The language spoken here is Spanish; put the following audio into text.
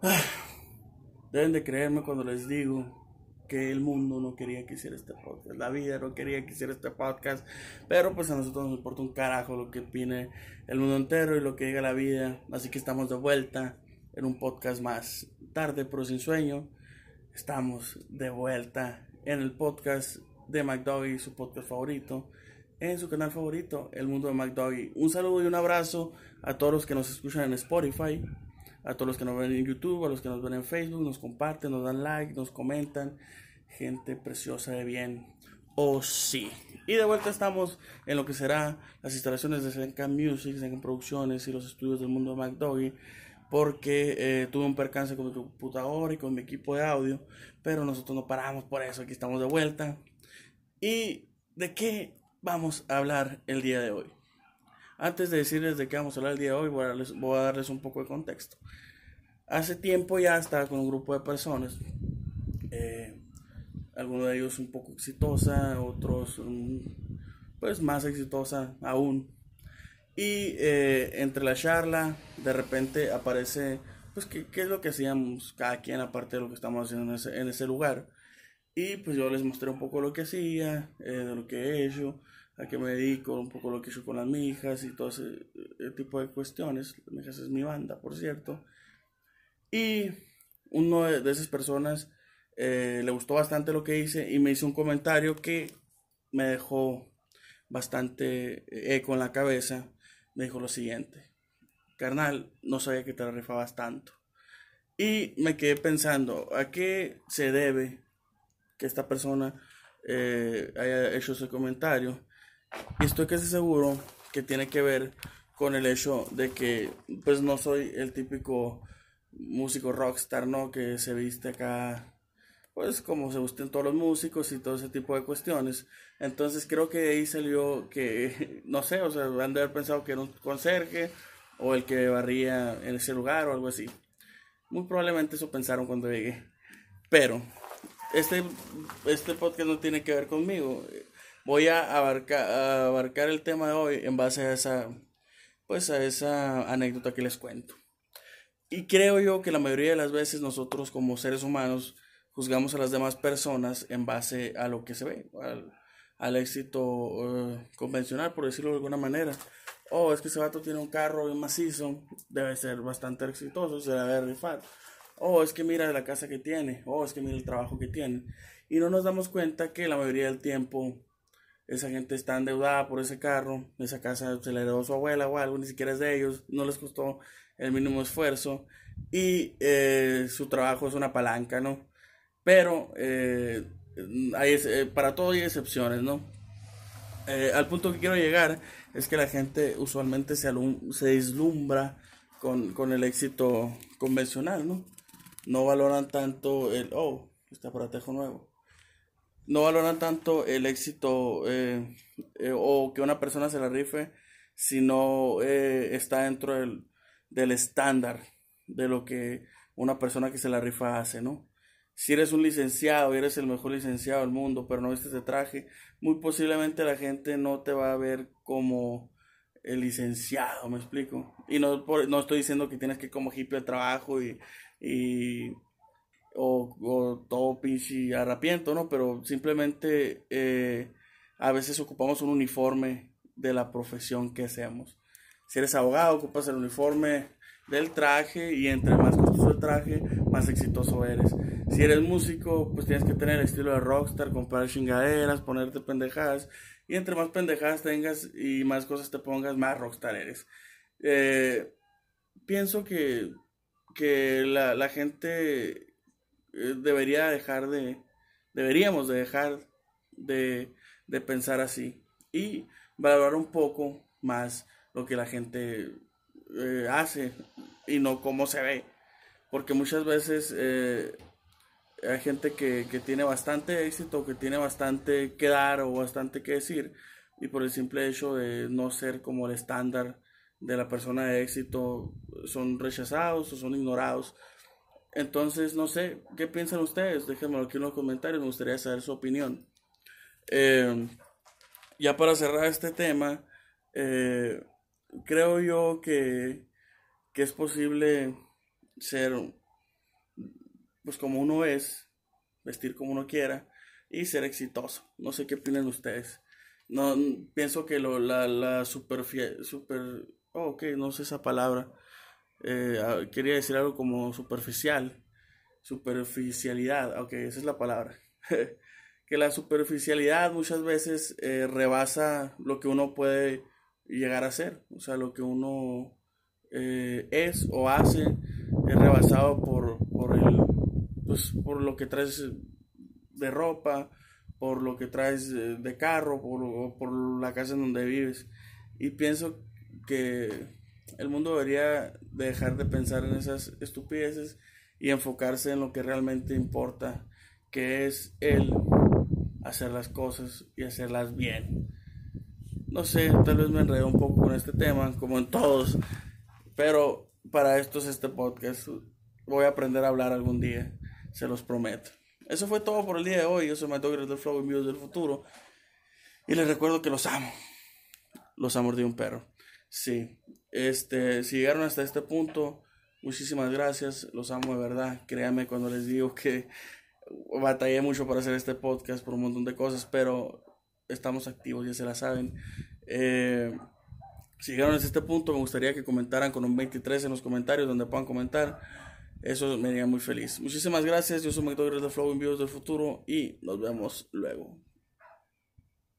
Deben de creerme cuando les digo que el mundo no quería que hiciera este podcast, la vida no quería que hiciera este podcast, pero pues a nosotros nos importa un carajo lo que opine el mundo entero y lo que diga la vida, así que estamos de vuelta en un podcast más tarde pero sin sueño, estamos de vuelta en el podcast de McDoggy, su podcast favorito, en su canal favorito, El Mundo de McDoggy. Un saludo y un abrazo a todos los que nos escuchan en Spotify, a todos los que nos ven en YouTube, a los que nos ven en Facebook, nos comparten, nos dan like, nos comentan. Gente preciosa de bien. Oh sí. Y de vuelta estamos en lo que será las instalaciones de Zenka Music, Zenka Producciones y los estudios del mundo de McDoggy. Porque eh, tuve un percance con mi computadora y con mi equipo de audio. Pero nosotros no paramos por eso. Aquí estamos de vuelta. ¿Y de qué vamos a hablar el día de hoy? Antes de decirles de qué vamos a hablar el día de hoy, voy a darles, voy a darles un poco de contexto. Hace tiempo ya estaba con un grupo de personas, eh, algunos de ellos un poco exitosa, otros pues más exitosa aún. Y eh, entre la charla, de repente aparece, pues, ¿qué, ¿qué, es lo que hacíamos cada quien, aparte de lo que estamos haciendo en ese, lugar? Y pues yo les mostré un poco lo que hacía, eh, de lo que he hecho, a qué me dedico, un poco lo que he hecho con las mijas y todo ese, ese tipo de cuestiones. Las mijas es mi banda, por cierto. Y uno de, esas personas eh, le gustó bastante lo que hice y me hizo un comentario que me dejó bastante eco en la cabeza. Me dijo lo siguiente, carnal, no sabía que te rifabas tanto. Y me quedé pensando, ¿a qué se debe que esta persona eh, haya hecho ese comentario? Y estoy casi seguro que tiene que ver con el hecho de que pues no soy el típico músico rockstar, ¿no? Que se viste acá, pues como se visten todos los músicos y todo ese tipo de cuestiones. Entonces creo que ahí salió que, no sé, o sea, han de haber pensado que era un conserje o el que barría en ese lugar o algo así. Muy probablemente eso pensaron cuando llegué. Pero este, este podcast no tiene que ver conmigo. Voy a abarcar, a abarcar el tema de hoy en base a esa, pues a esa anécdota que les cuento. Y creo yo que la mayoría de las veces nosotros como seres humanos juzgamos a las demás personas en base a lo que se ve, al, al éxito uh, convencional, por decirlo de alguna manera. Oh, es que ese vato tiene un carro bien macizo, debe ser bastante exitoso, se debe rifar. Oh, es que mira la casa que tiene, oh, es que mira el trabajo que tiene. Y no nos damos cuenta que la mayoría del tiempo esa gente está endeudada por ese carro, esa casa se le heredó su abuela o algo, ni siquiera es de ellos, no les costó el mínimo esfuerzo y eh, su trabajo es una palanca, ¿no? Pero eh, hay, eh, para todo hay excepciones, ¿no? Al punto que quiero llegar es que la gente usualmente se, se con, el éxito convencional, ¿no? No valoran tanto el, oh, está para tejo nuevo. No valoran tanto el éxito o que una persona se la rife si no está dentro del, del estándar de lo que una persona que se la rifa hace, ¿no? Si eres un licenciado y eres el mejor licenciado del mundo, pero no viste ese traje, muy posiblemente la gente no te va a ver como el licenciado, me explico. Y no, no estoy diciendo que tienes que como hippie el trabajo y, y o, o, todo pinche arrapiento, ¿no? Pero simplemente eh, a veces ocupamos un uniforme de la profesión que hacemos. Si eres abogado, ocupas el uniforme del traje y entre más costoso el traje, más exitoso eres. Si eres músico, pues tienes que tener el estilo de rockstar, comprar chingaderas, ponerte pendejadas. Y entre más pendejadas tengas y más cosas te pongas, más rockstar eres. Eh, pienso que, que la, gente debería dejar de, deberíamos de dejar de, de pensar así y valorar un poco más lo que la gente eh, hace y no cómo se ve. Porque muchas veces eh, hay gente que, que, tiene bastante éxito, que tiene bastante que dar o bastante que decir, y por el simple hecho de no ser como el estándar de la persona de éxito, son rechazados o son ignorados. Entonces, no sé, ¿qué piensan ustedes? Déjenmelo aquí en los comentarios, me gustaría saber su opinión. Eh, ya para cerrar este tema, eh, creo yo que, que es posible ser pues como uno es, vestir como uno quiera y ser exitoso. No sé qué opinan ustedes. No, pienso que lo, la, la super, super, oh, ok, no sé esa palabra. Eh, ah, quería decir algo como superficial, superficialidad, ok, esa es la palabra. que la superficialidad muchas veces eh, rebasa lo que uno puede llegar a ser, o sea, lo que uno eh, es o hace es rebasado por, por, el, pues, por lo que traes de ropa, por lo que traes de carro, por, por la casa en donde vives. Y pienso que el mundo debería dejar de pensar en esas estupideces y enfocarse en lo que realmente importa, que es el hacer las cosas y hacerlas bien. No sé, tal vez me enredo un poco con este tema, como en todos, pero para esto es este podcast. Voy a aprender a hablar algún día, se los prometo. Eso fue todo por el día de hoy. Yo soy Mato del Flow Envíos del Futuro. Y les recuerdo que los amo. Los amo de un perro. Sí. Este, si llegaron hasta este punto, muchísimas gracias. Los amo de verdad. Créanme cuando les digo que batallé mucho para hacer este podcast por un montón de cosas, pero estamos activos, ya se la saben. Eh, si llegaron hasta este punto, me gustaría que comentaran con un 23 en los comentarios donde puedan comentar. Eso me haría muy feliz. Muchísimas gracias. Yo soy Mike de Flow Envíos del Futuro y nos vemos luego.